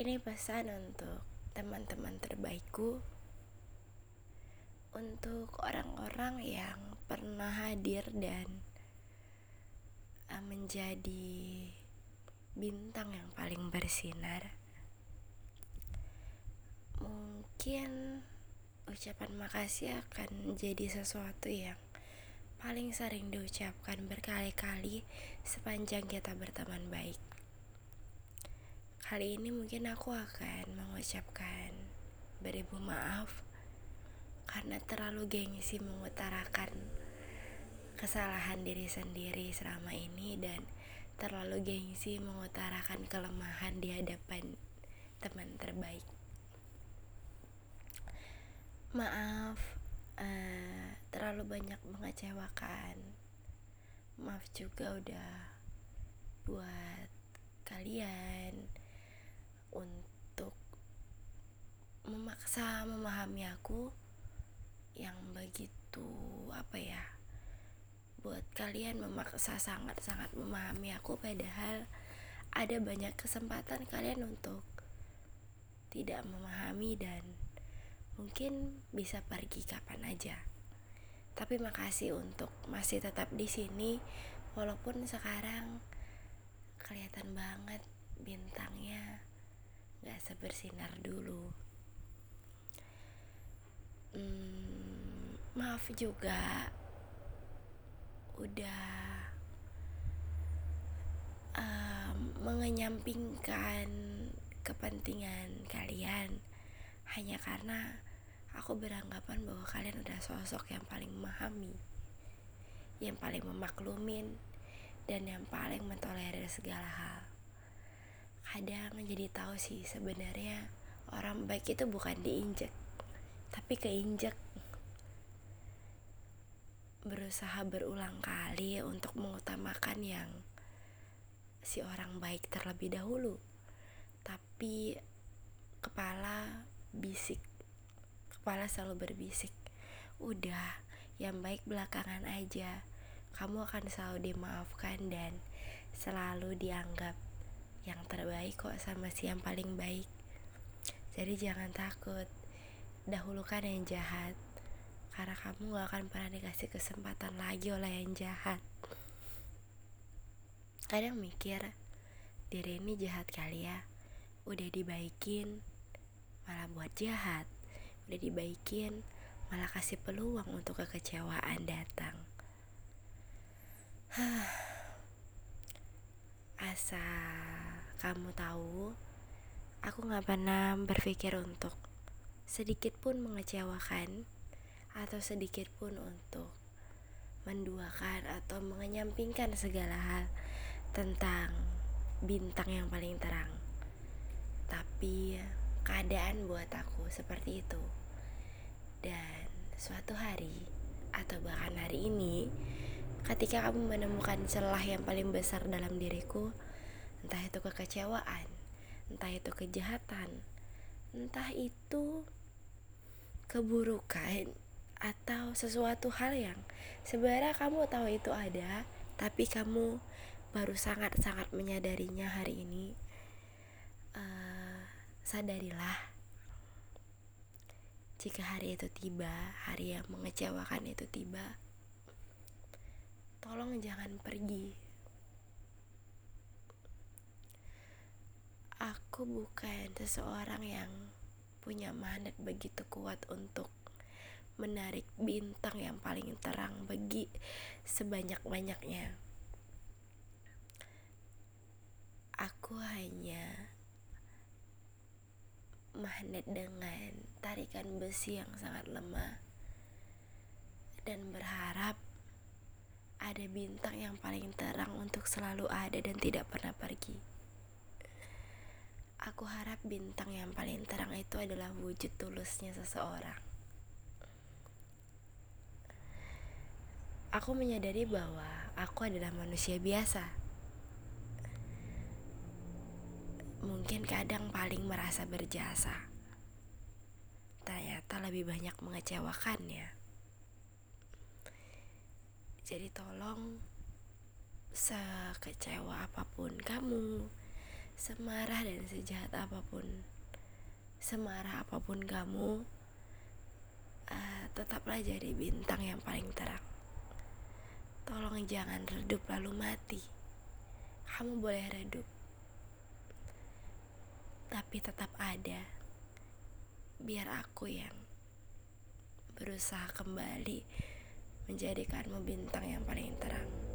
Ini pesan untuk teman-teman terbaikku. Untuk orang-orang yang pernah hadir dan uh, menjadi bintang yang paling bersinar. Mungkin ucapan makasih akan jadi sesuatu yang paling sering diucapkan berkali-kali sepanjang kita berteman baik Kali ini mungkin aku akan mengucapkan beribu maaf karena terlalu gengsi mengutarakan kesalahan diri sendiri selama ini dan terlalu gengsi mengutarakan kelemahan di hadapan teman terbaik. Maaf, uh, terlalu banyak mengecewakan. Maaf juga udah buat kalian untuk memaksa memahami aku yang begitu apa ya buat kalian memaksa sangat-sangat memahami aku padahal ada banyak kesempatan kalian untuk tidak memahami dan mungkin bisa pergi kapan aja. Tapi makasih untuk masih tetap di sini walaupun sekarang kelihatan banget bintangnya gak sebersinar dulu hmm, maaf juga. Udah um, mengenyampingkan kepentingan kalian hanya karena aku beranggapan bahwa kalian udah sosok yang paling memahami yang paling memaklumin dan yang paling mentolerir segala hal. Kadang jadi tahu sih sebenarnya orang baik itu bukan diinjek tapi keinjek berusaha berulang kali untuk mengutamakan yang si orang baik terlebih dahulu. Tapi kepala bisik kepala selalu berbisik udah yang baik belakangan aja. Kamu akan selalu dimaafkan dan selalu dianggap yang terbaik kok sama si yang paling baik. Jadi jangan takut dahulukan yang jahat karena kamu gak akan pernah dikasih kesempatan lagi oleh yang jahat. Kadang mikir diri ini jahat kali ya. Udah dibaikin malah buat jahat. Udah dibaikin malah kasih peluang untuk kekecewaan datang. Asal kamu tahu, aku gak pernah berpikir untuk sedikit pun mengecewakan atau sedikit pun untuk menduakan atau mengenyampingkan segala hal tentang bintang yang paling terang. Tapi keadaan buat aku seperti itu. Dan suatu hari atau bahkan hari ini ketika kamu menemukan celah yang paling besar dalam diriku, entah itu kekecewaan, entah itu kejahatan, entah itu keburukan atau sesuatu hal yang sebenarnya kamu tahu itu ada, tapi kamu baru sangat-sangat menyadarinya hari ini. Uh, sadarilah jika hari itu tiba, hari yang mengecewakan itu tiba, tolong jangan pergi Aku bukan seseorang yang punya magnet begitu kuat untuk menarik bintang yang paling terang bagi sebanyak-banyaknya. Aku hanya magnet dengan tarikan besi yang sangat lemah dan berharap ada bintang yang paling terang untuk selalu ada dan tidak pernah pergi. Aku harap bintang yang paling terang itu adalah wujud tulusnya seseorang. Aku menyadari bahwa aku adalah manusia biasa. Mungkin kadang paling merasa berjasa. Ternyata lebih banyak mengecewakannya. Jadi tolong sekecewa apa pun kamu, semarah dan sejahat apa pun, semarah apa pun kamu, uh, tetaplah jadi bintang yang paling terang. Tolong jangan redup lalu mati. Kamu boleh redup, tapi tetap ada. Biar aku yang berusaha kembali menjadikanmu bintang yang paling terang.